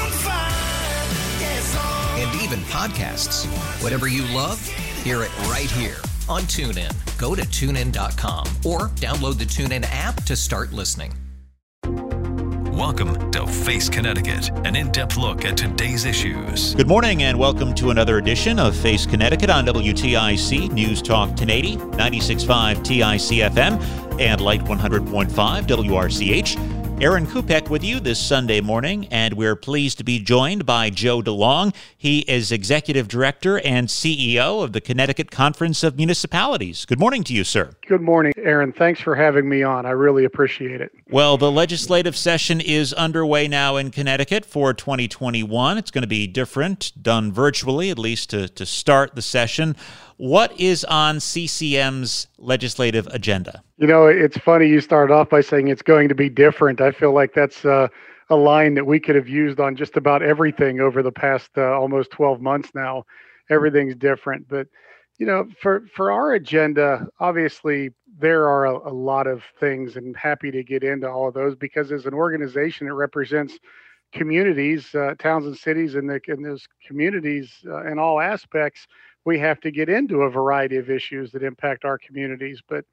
and even podcasts. Whatever you love, hear it right here on TuneIn. Go to tunein.com or download the TuneIn app to start listening. Welcome to Face Connecticut, an in depth look at today's issues. Good morning and welcome to another edition of Face Connecticut on WTIC News Talk 1080, 96.5 TIC FM, and Light 100.5 WRCH. Aaron Kupec with you this Sunday morning, and we're pleased to be joined by Joe DeLong. He is Executive Director and CEO of the Connecticut Conference of Municipalities. Good morning to you, sir. Good morning, Aaron. Thanks for having me on. I really appreciate it. Well, the legislative session is underway now in Connecticut for 2021. It's going to be different, done virtually, at least to, to start the session. What is on CCM's legislative agenda? You know, it's funny you started off by saying it's going to be different. I feel like that's uh, a line that we could have used on just about everything over the past uh, almost 12 months now. Everything's different. But, you know, for, for our agenda, obviously, there are a, a lot of things, and happy to get into all of those because as an organization, it represents communities, uh, towns and cities, and, the, those communities uh, in all aspects we have to get into a variety of issues that impact our communities. But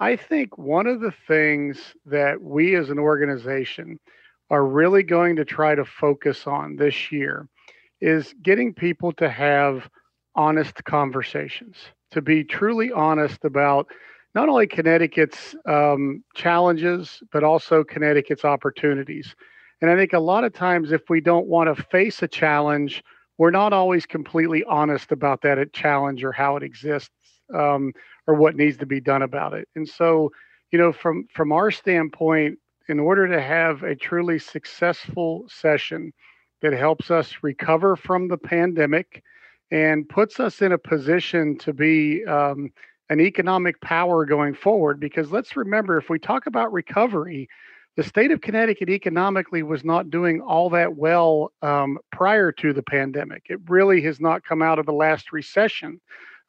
I think one of the things that we as an organization are really going to try to focus on this year is getting people to have honest conversations, to be truly honest about not only Connecticut's um, challenges, but also Connecticut's opportunities. And I think a lot of times, if we don't want to face a challenge, we're not always completely honest about that challenge or how it exists um, or what needs to be done about it. And so, you know, from from our standpoint, in order to have a truly successful session that helps us recover from the pandemic and puts us in a position to be um, an economic power going forward, because let's remember, if we talk about recovery, the state of Connecticut economically was not doing all that well um, prior to the pandemic. It really has not come out of the last recession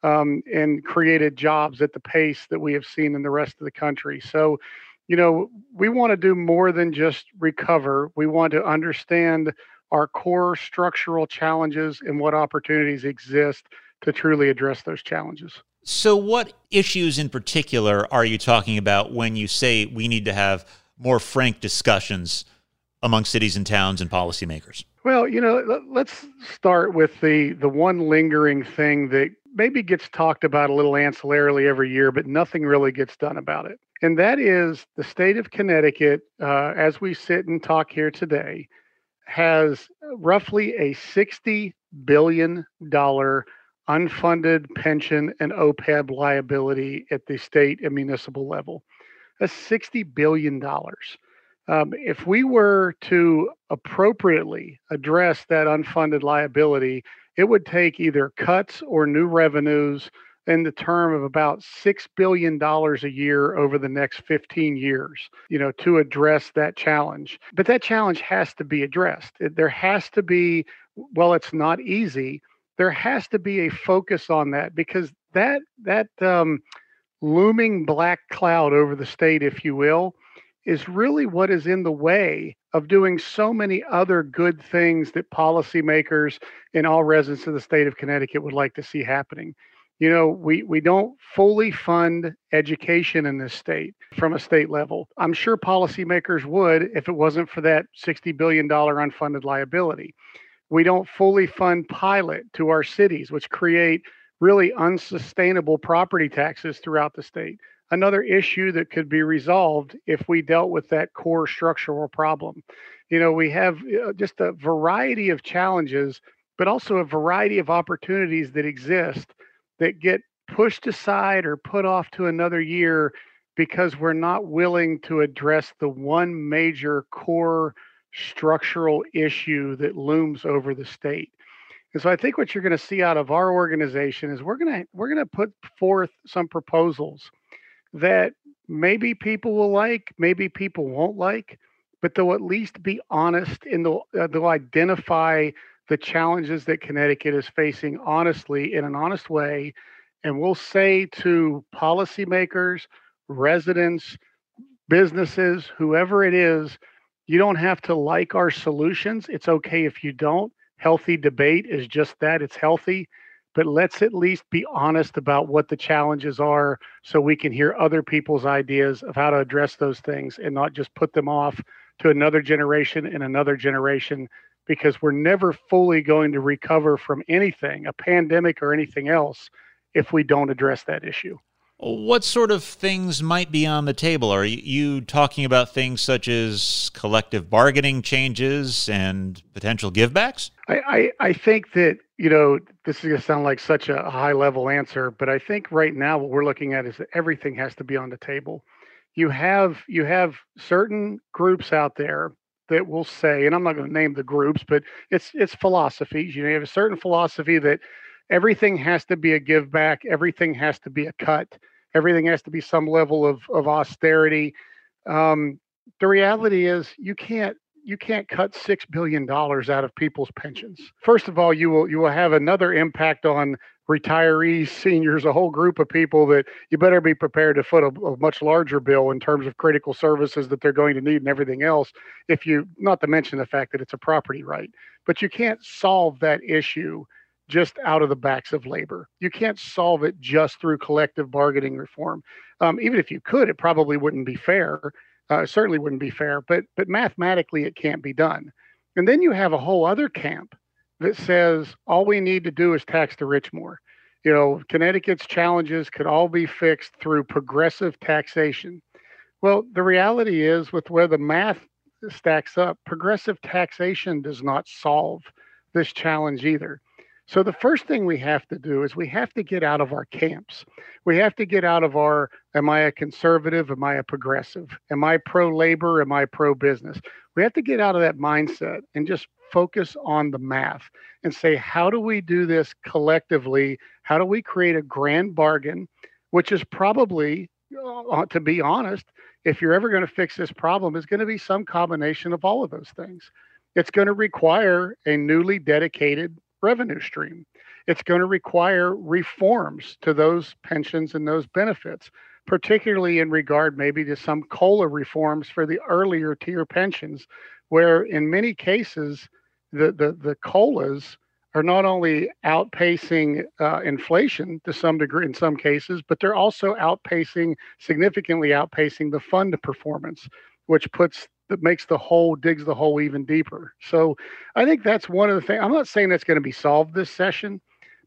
um, and created jobs at the pace that we have seen in the rest of the country. So, you know, we want to do more than just recover. We want to understand our core structural challenges and what opportunities exist to truly address those challenges. So, what issues in particular are you talking about when you say we need to have more frank discussions among cities and towns and policymakers? Well, you know, let's start with the the one lingering thing that maybe gets talked about a little ancillarily every year, but nothing really gets done about it. And that is the state of Connecticut, uh, as we sit and talk here today, has roughly a $60 billion unfunded pension and OPEB liability at the state and municipal level. That's $60 billion. Um, if we were to appropriately address that unfunded liability, it would take either cuts or new revenues in the term of about $6 billion a year over the next 15 years, you know, to address that challenge. But that challenge has to be addressed. There has to be, well, it's not easy. There has to be a focus on that because that, that, um, looming black cloud over the state, if you will, is really what is in the way of doing so many other good things that policymakers and all residents of the state of Connecticut would like to see happening. You know, we, we don't fully fund education in this state from a state level. I'm sure policymakers would if it wasn't for that $60 billion unfunded liability. We don't fully fund pilot to our cities, which create really unsustainable property taxes throughout the state. Another issue that could be resolved if we dealt with that core structural problem. You know, we have uh, just a variety of challenges, but also a variety of opportunities that exist that get pushed aside or put off to another year because we're not willing to address the one major core structural issue that looms over the state. And so I think what you're going to see out of our organization is we're going to we're going to put forth some proposals that maybe people will like, maybe people won't like, but they'll at least be honest and they'll, uh, they'll identify the challenges that Connecticut is facing honestly in an honest way. And we'll say to policymakers, residents, businesses, whoever it is, you don't have to like our solutions. It's okay if you don't. Healthy debate is just that it's healthy. But let's at least be honest about what the challenges are so we can hear other people's ideas of how to address those things and not just put them off to another generation and another generation because we're never fully going to recover from anything, a pandemic or anything else, if we don't address that issue. What sort of things might be on the table? Are you talking about things such as collective bargaining changes and potential givebacks? I, I, I think that, you know, this is going to sound like such a high level answer, but I think right now what we're looking at is that everything has to be on the table. You have you have certain groups out there that will say, and I'm not going to name the groups, but it's it's philosophies. You know, you have a certain philosophy that everything has to be a give back, everything has to be a cut everything has to be some level of of austerity. Um, the reality is you can't you can't cut six billion dollars out of people's pensions. First of all, you will you will have another impact on retirees, seniors, a whole group of people that you better be prepared to foot a, a, much larger bill in terms of critical services that they're going to need and everything else. If you, not to mention the fact that it's a property right, but you can't solve that issue just out of the backs of labor. You can't solve it just through collective bargaining reform. Um, even if you could, it probably wouldn't be fair. Uh, certainly wouldn't be fair, but but mathematically it can't be done. And then you have a whole other camp that says all we need to do is tax the rich more. You know, Connecticut's challenges could all be fixed through progressive taxation. Well, the reality is, with where the math stacks up, progressive taxation does not solve this challenge either. So the first thing we have to do is we have to get out of our camps. We have to get out of our am I a conservative? Am I a progressive? Am I pro labor? Am I pro business? We have to get out of that mindset and just focus on the math and say, how do we do this collectively? How do we create a grand bargain, which is probably, uh, to be honest, if you're ever going to fix this problem, is going to be some combination of all of those things. It's going to require a newly dedicated revenue stream. It's going to require reforms to those pensions and those benefits, particularly in regard maybe to some COLA reforms for the earlier tier pensions, where in many cases, the, the, the COLAs are not only outpacing uh, inflation to some degree in some cases, but they're also outpacing, significantly outpacing the fund performance, which puts that makes the hole digs the hole even deeper. So I think that's one of the things. I'm not saying that's going to be solved this session,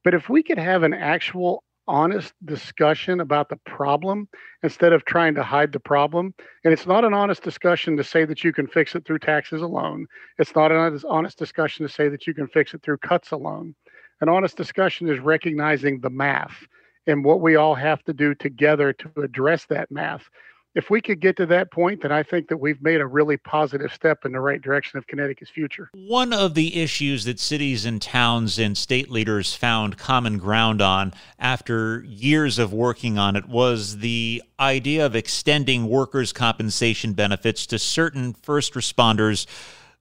but if we could have an actual honest discussion about the problem instead of trying to hide the problem. And it's not an honest discussion to say that you can fix it through taxes alone. It's not an honest discussion to say that you can fix it through cuts alone. An honest discussion is recognizing the math and what we all have to do together to address that math if we could get to that point, then I think that we've made a really positive step in the right direction of Connecticut's future. One of the issues that cities and towns and state leaders found common ground on after years of working on it was the idea of extending workers' compensation benefits to certain first responders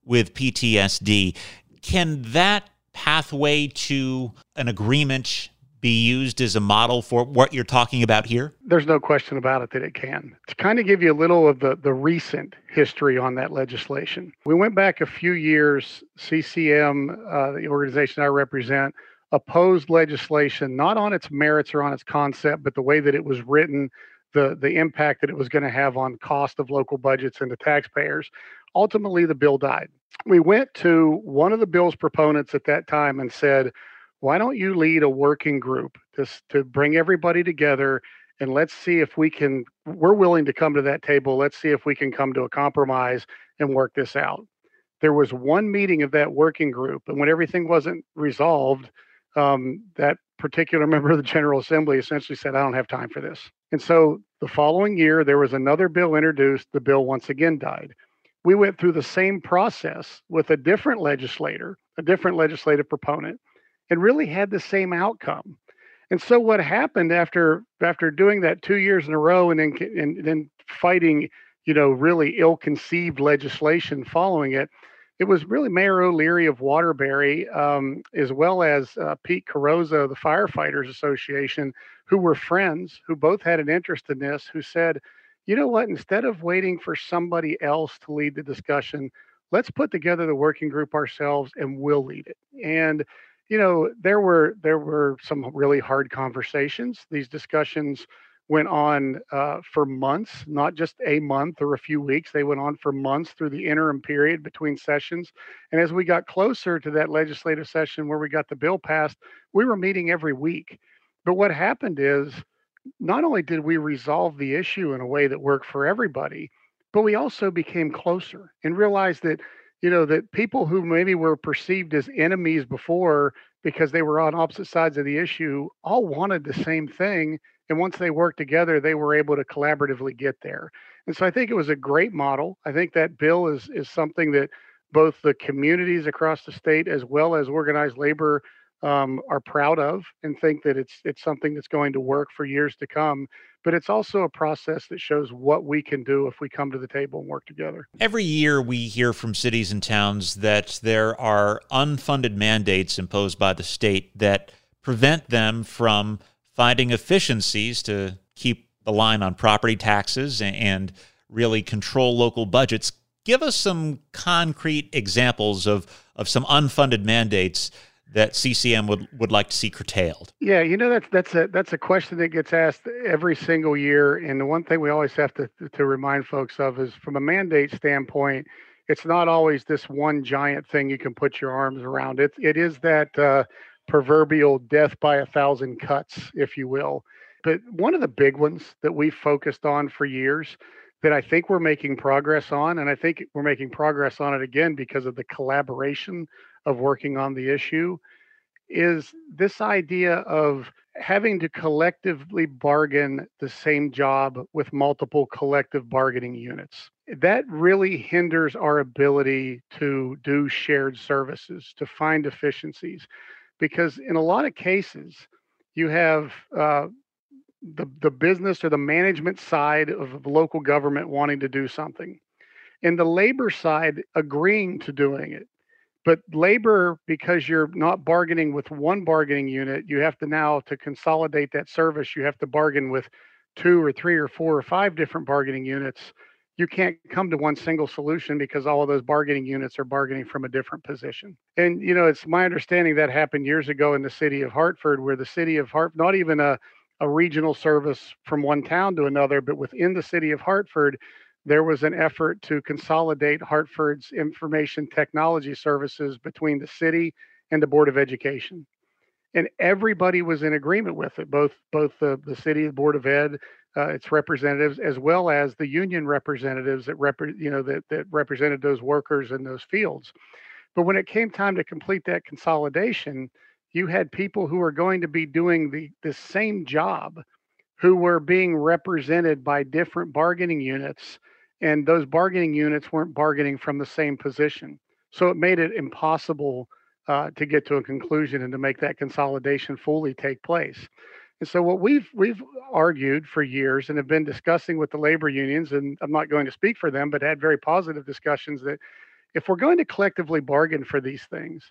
with PTSD. Can that pathway to an agreement be used as a model for what you're talking about here? There's no question about it that it can. To kind of give you a little of the, the recent history on that legislation, we went back a few years. CCM, uh, the organization I represent, opposed legislation not on its merits or on its concept, but the way that it was written, the, the impact that it was going to have on cost of local budgets and the taxpayers. Ultimately, the bill died. We went to one of the bill's proponents at that time and said, why don't you lead a working group just to bring everybody together and let's see if we can we're willing to come to that table. Let's see if we can come to a compromise and work this out. There was one meeting of that working group and when everything wasn't resolved um, that particular member of the general assembly essentially said i don't have time for this. And so the following year there was another bill introduced. The bill once again died. We went through the same process with a different legislator a different legislative proponent and really had the same outcome and so what happened after after doing that two years in a row and then and then fighting, you know, really ill-conceived legislation following it, it was really Mayor O'Leary of Waterbury, um, as well as uh, Pete Carozza, the Firefighters Association, who were friends, who both had an interest in this, who said, you know what, instead of waiting for somebody else to lead the discussion, let's put together the working group ourselves and we'll lead it. And you know there were there were some really hard conversations. These discussions went on uh, for months not just a month or a few weeks. They went on for months through the interim period between sessions. And as we got closer to that legislative session where we got the bill passed we were meeting every week. But what happened is not only did we resolve the issue in a way that worked for everybody but we also became closer and realized that you know that people who maybe were perceived as enemies before because they were on opposite sides of the issue all wanted the same thing and once they worked together they were able to collaboratively get there. And so i think it was a great model. I think that bill is is something that both the communities across the state as well as organized labor um, are proud of and think that it's it's something that's going to work for years to come. But it's also a process that shows what we can do if we come to the table and work together. Every year, we hear from cities and towns that there are unfunded mandates imposed by the state that prevent them from finding efficiencies to keep the line on property taxes and really control local budgets. Give us some concrete examples of, of some unfunded mandates that CCM would, would like to see curtailed? Yeah, you know that's that's a that's a question that gets asked every single year, and the one thing we always have to to remind folks of is from a mandate standpoint, it's not always this one giant thing you can put your arms around. It it is that uh, proverbial death by a thousand cuts, if you will. But one of the big ones that we've focused on for years that I think we're making progress on, and I think we're making progress on it again because of the collaboration of working on the issue is this idea of having to collectively bargain the same job with multiple collective bargaining units. That really hinders our ability to do shared services, to find efficiencies, because in a lot of cases, you have uh, the, the business or the management side of local government wanting to do something, and the labor side agreeing to doing it but labor because you're not bargaining with one bargaining unit you have to now to consolidate that service you have to bargain with two or three or four or five different bargaining units. You can't come to one single solution because all of those bargaining units are bargaining from a different position. And you know it's my understanding that happened years ago in the city of hartford where the city of hartford not even a, a regional service from one town to another but within the city of hartford there was an effort to consolidate Hartford's information technology services between the city and the Board of Education. And everybody was in agreement with it, both both the, the city, the Board of Ed, uh, its representatives, as well as the union representatives that rep- you know that, that represented those workers in those fields. But when it came time to complete that consolidation, you had people who were going to be doing the, the same job who were being represented by different bargaining units and those bargaining units weren't bargaining from the same position. So it made it impossible uh, to get to a conclusion and to make that consolidation fully take place. And so what we've we've argued for years and have been discussing with the labor unions, and I'm not going to speak for them, but had very positive discussions that if we're going to collectively bargain for these things,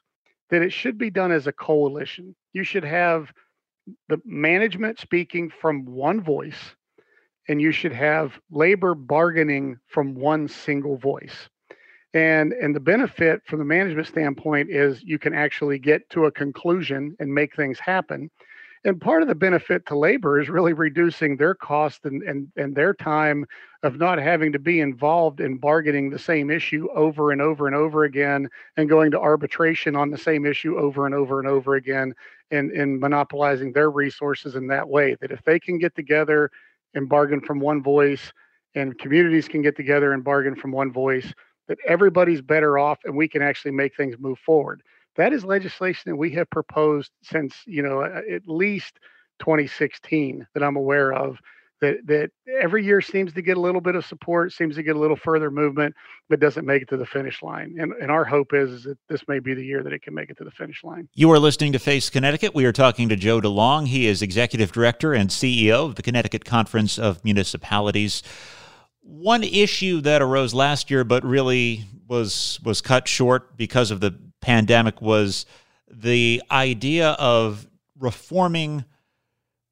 that it should be done as a coalition. You should have the management speaking from one voice and you should have labor bargaining from one single voice. And and the benefit from the management standpoint is you can actually get to a conclusion and make things happen. And part of the benefit to labor is really reducing their cost and, and, and their time of not having to be involved in bargaining the same issue over and over and over again and going to arbitration on the same issue over and over and over again and, and monopolizing their resources in that way. That if they can get together and bargain from one voice and communities can get together and bargain from one voice, that everybody's better off and we can actually make things move forward. That is legislation that we have proposed since, you know, at least 2016 that I'm aware of. That, that every year seems to get a little bit of support, seems to get a little further movement, but doesn't make it to the finish line. And, and our hope is, is that this may be the year that it can make it to the finish line. You are listening to Face Connecticut. We are talking to Joe DeLong. He is Executive Director and CEO of the Connecticut Conference of Municipalities. One issue that arose last year, but really was was cut short because of the pandemic, was the idea of reforming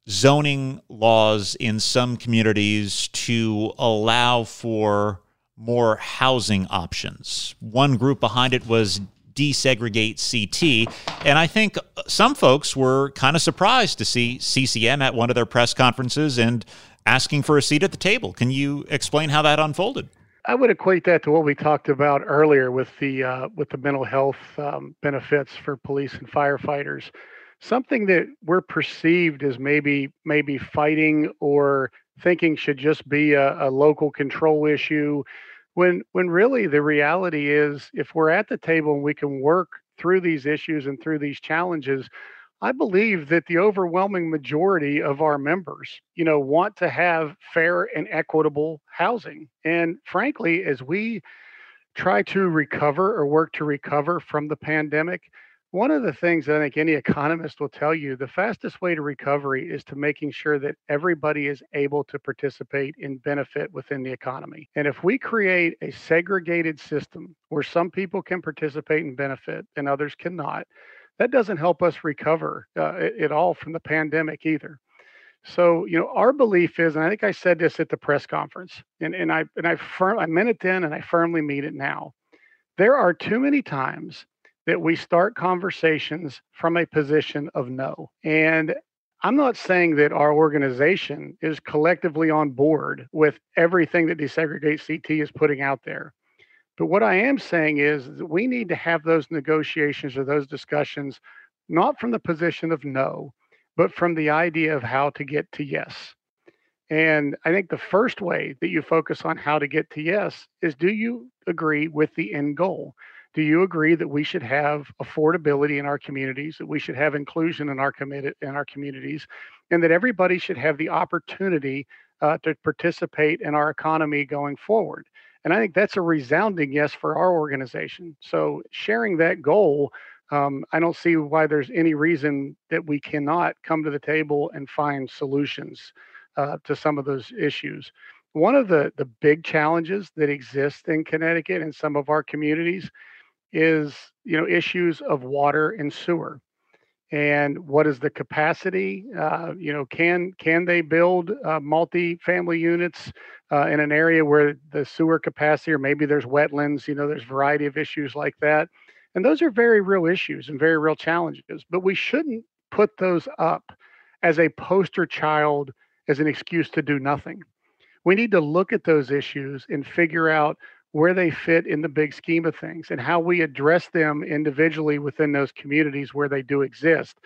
zoning laws in some communities to allow for more housing options. One group behind it was desegregate CT. And I think some folks were kind of surprised to see CCM at one of their press conferences and asking for a seat at the table. Can you explain how that unfolded? I would equate that to what we talked about earlier with the uh, with the mental health um, benefits for police and firefighters. Something that we're perceived as maybe maybe fighting or thinking should just be a, a local control issue, when when really the reality is if we're at the table and we can work through these issues and through these challenges, I believe that the overwhelming majority of our members, you know, want to have fair and equitable housing. And frankly, as we try to recover or work to recover from the pandemic, one of the things that I think any economist will tell you the fastest way to recovery is to making sure that everybody is able to participate in benefit within the economy. And if we create a segregated system where some people can participate in benefit and others cannot, that doesn't help us recover uh, at all from the pandemic either. So, you know, our belief is, and I think I said this at the press conference, and, and I and I firm I meant it then and I firmly mean it now. There are too many times that we start conversations from a position of no. And I'm not saying that our organization is collectively on board with everything that Desegregate CT is putting out there. But what I am saying is that we need to have those negotiations or those discussions, not from the position of no, but from the idea of how to get to yes. And I think the first way that you focus on how to get to yes is do you agree with the end goal? Do you agree that we should have affordability in our communities, that we should have inclusion in our committed in our communities, and that everybody should have the opportunity uh, to participate in our economy going forward? And I think that's a resounding yes for our organization. So sharing that goal, um, I don't see why there's any reason that we cannot come to the table and find solutions uh, to some of those issues. One of the, the big challenges that exist in Connecticut and some of our communities is, you know, issues of water and sewer and what is the capacity? Uh, you know, can can they build uh, multi-family units uh, in an area where the sewer capacity, or maybe there's wetlands? You know, there's variety of issues like that, and those are very real issues and very real challenges. But we shouldn't put those up as a poster child as an excuse to do nothing. We need to look at those issues and figure out where they fit in the big scheme of things and how we address them individually within those communities where they do exist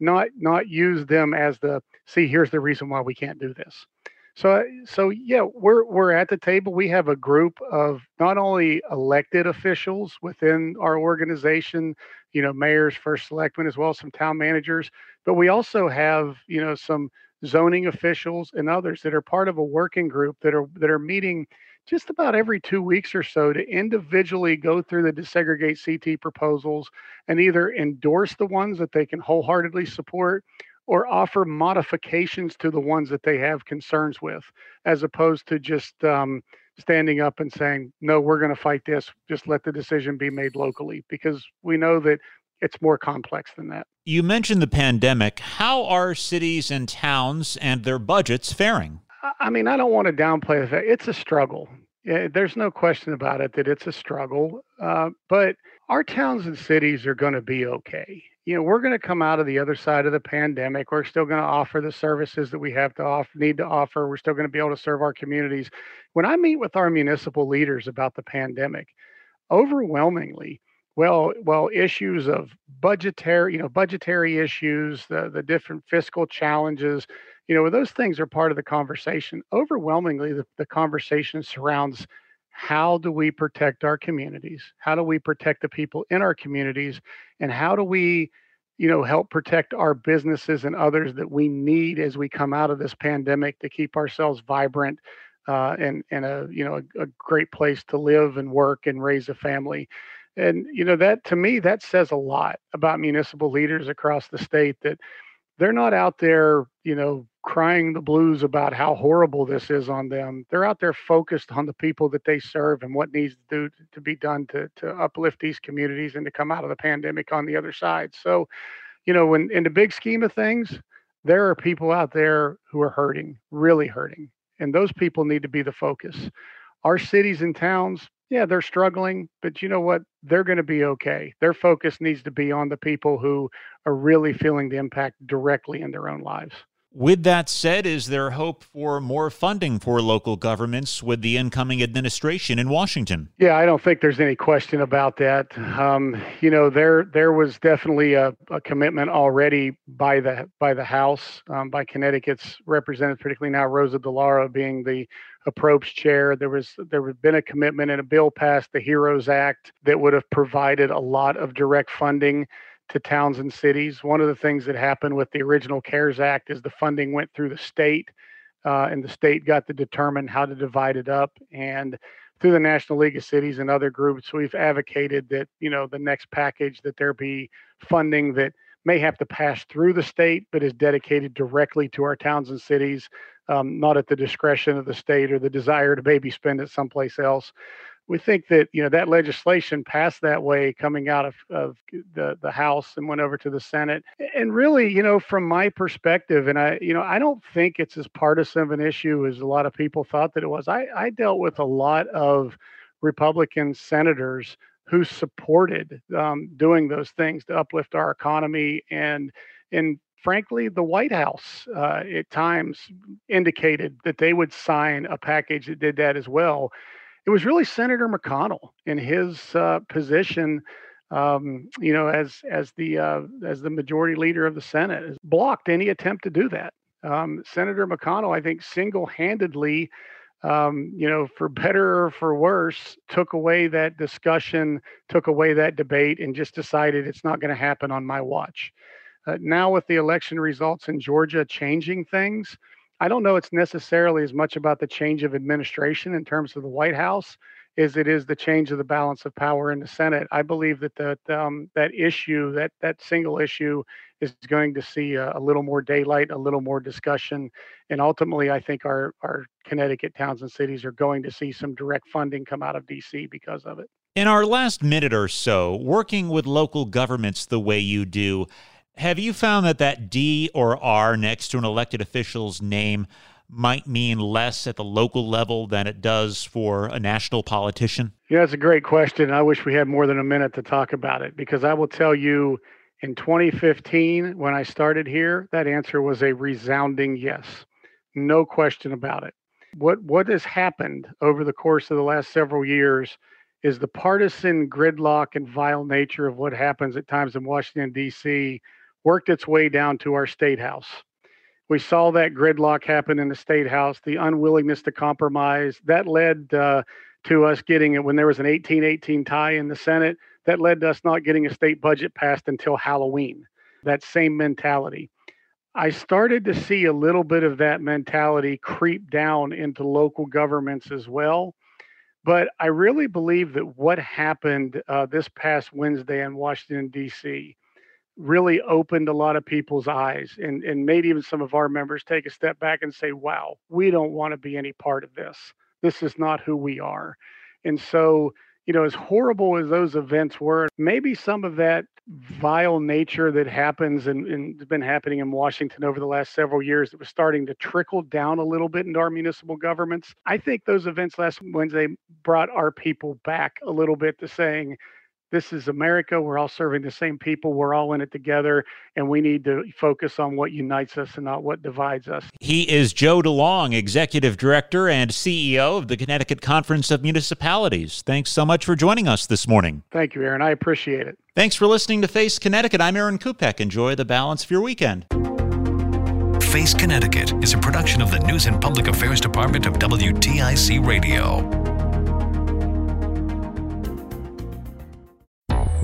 not not use them as the see here's the reason why we can't do this. So so yeah we're we're at the table. We have a group of not only elected officials within our organization you know mayors first selectmen as well as some town managers but we also have you know some zoning officials and others that are part of a working group that are that are meeting just about every two weeks or so to individually go through the desegregate CT proposals and either endorse the ones that they can wholeheartedly support or offer modifications to the ones that they have concerns with, as opposed to just um, standing up and saying, no, we're going to fight this. Just let the decision be made locally because we know that it's more complex than that. You mentioned the pandemic. How are cities and towns and their budgets faring? I mean, I don't want to downplay the fact it's a struggle. There's no question about it that it's a struggle. Uh, but our towns and cities are going to be okay. you know, we're going to come out of the other side of the pandemic. We're still going to offer the services that we have to offer, need to offer. We're still going to be able to serve our communities. When I meet with our municipal leaders about the pandemic, overwhelmingly, well, well, issues of budgetary, you know, budgetary issues, the the different fiscal challenges, you know, those things are part of the conversation. Overwhelmingly, the, the conversation surrounds how do we protect our communities? How do we protect the people in our communities? And how do we, you know, help protect our businesses and others that we need as we come out of this pandemic to keep ourselves vibrant uh, and and a you know a, a great place to live and work and raise a family. And you know that to me that says a lot about municipal leaders across the state that they're not out there, you know, crying the blues about how horrible this is on them. They're out there focused on the people that they serve and what needs to do to be done to to uplift these communities and to come out of the pandemic on the other side. So, you know, when in the big scheme of things, there are people out there who are hurting, really hurting, and those people need to be the focus. Our cities and towns, yeah, they're struggling, but you know what? They're going to be okay. Their focus needs to be on the people who are really feeling the impact directly in their own lives. With that said, is there hope for more funding for local governments with the incoming administration in Washington? Yeah, I don't think there's any question about that. Um, you know, there there was definitely a, a, commitment already by the by the House, um, by Connecticut's representative, particularly now Rosa DeLauro being the approps chair. There was there had been a commitment and a bill passed, the HEROES Act, that would have provided a lot of direct funding to towns and cities. One of the things that happened with the original CARES Act is the funding went through the state, uh, and the state got to determine how to divide it up. And through the National League of Cities and other groups, we've advocated that you know the next package that there be funding that may have to pass through the state, but is dedicated directly to our towns and cities, um, not at the discretion of the state or the desire to maybe spend it someplace else we think that you know that legislation passed that way coming out of, of the the House and went over to the Senate. And really, you know, from my perspective, and I, you know, I don't think it's as partisan of an issue as a lot of people thought that it was. I, I dealt with a lot of Republican senators who supported um, doing those things to uplift our economy and and frankly, the White House uh, at times indicated that they would sign a package that did that as well it was really Senator McConnell in his uh, position, um, you know, as as the uh, as the majority leader of the Senate, blocked any attempt to do that. Um, Senator McConnell, I think, single-handedly, um, you know, for better or for worse, took away that discussion, took away that debate, and just decided it's not going to happen on my watch. Uh, now, with the election results in Georgia changing things, I don't know it's necessarily as much about the change of administration in terms of the White House as it is the change of the balance of power in the Senate. I believe that that um, that issue, that that single issue, is going to see a, a, little more daylight, a little more discussion, and ultimately, I think our our Connecticut towns and cities are going to see some direct funding come out of D.C. because of it. In our last minute or so, working with local governments the way you do have you found that that D or R next to an elected official's name might mean less at the local level than it does for a national politician? Yeah, that's a great question. I wish we had more than a minute to talk about it because I will tell you in 2015, when I started here, that answer was a resounding yes. No question about it. What what has happened over the course of the last several years is the partisan gridlock and vile nature of what happens at times in Washington D.C worked its way down to our state house. We saw that gridlock happen in the state house, the unwillingness to compromise. That led uh, to us getting it when there was an 1818 tie in the Senate. That led to us not getting a state budget passed until Halloween. That same mentality. I started to see a little bit of that mentality creep down into local governments as well. But I really believe that what happened uh, this past Wednesday in Washington, D.C., really opened a lot of people's eyes and, and made even some of our members take a step back and say, wow, we don't want to be any part of this. This is not who we are. And so, you know, as horrible as those events were, maybe some of that vile nature that happens and, and has been happening in Washington over the last several years that was starting to trickle down a little bit into our municipal governments. I think those events last Wednesday brought our people back a little bit to saying, this is America. We're all serving the same people. We're all in it together, and we need to focus on what unites us and not what divides us. He is Joe DeLong, Executive Director and CEO of the Connecticut Conference of Municipalities. Thanks so much for joining us this morning. Thank you, Aaron. I appreciate it. Thanks for listening to Face Connecticut. I'm Aaron Kupec. Enjoy the balance of your weekend. Face Connecticut is a production of the News and Public Affairs Department of WTIC Radio.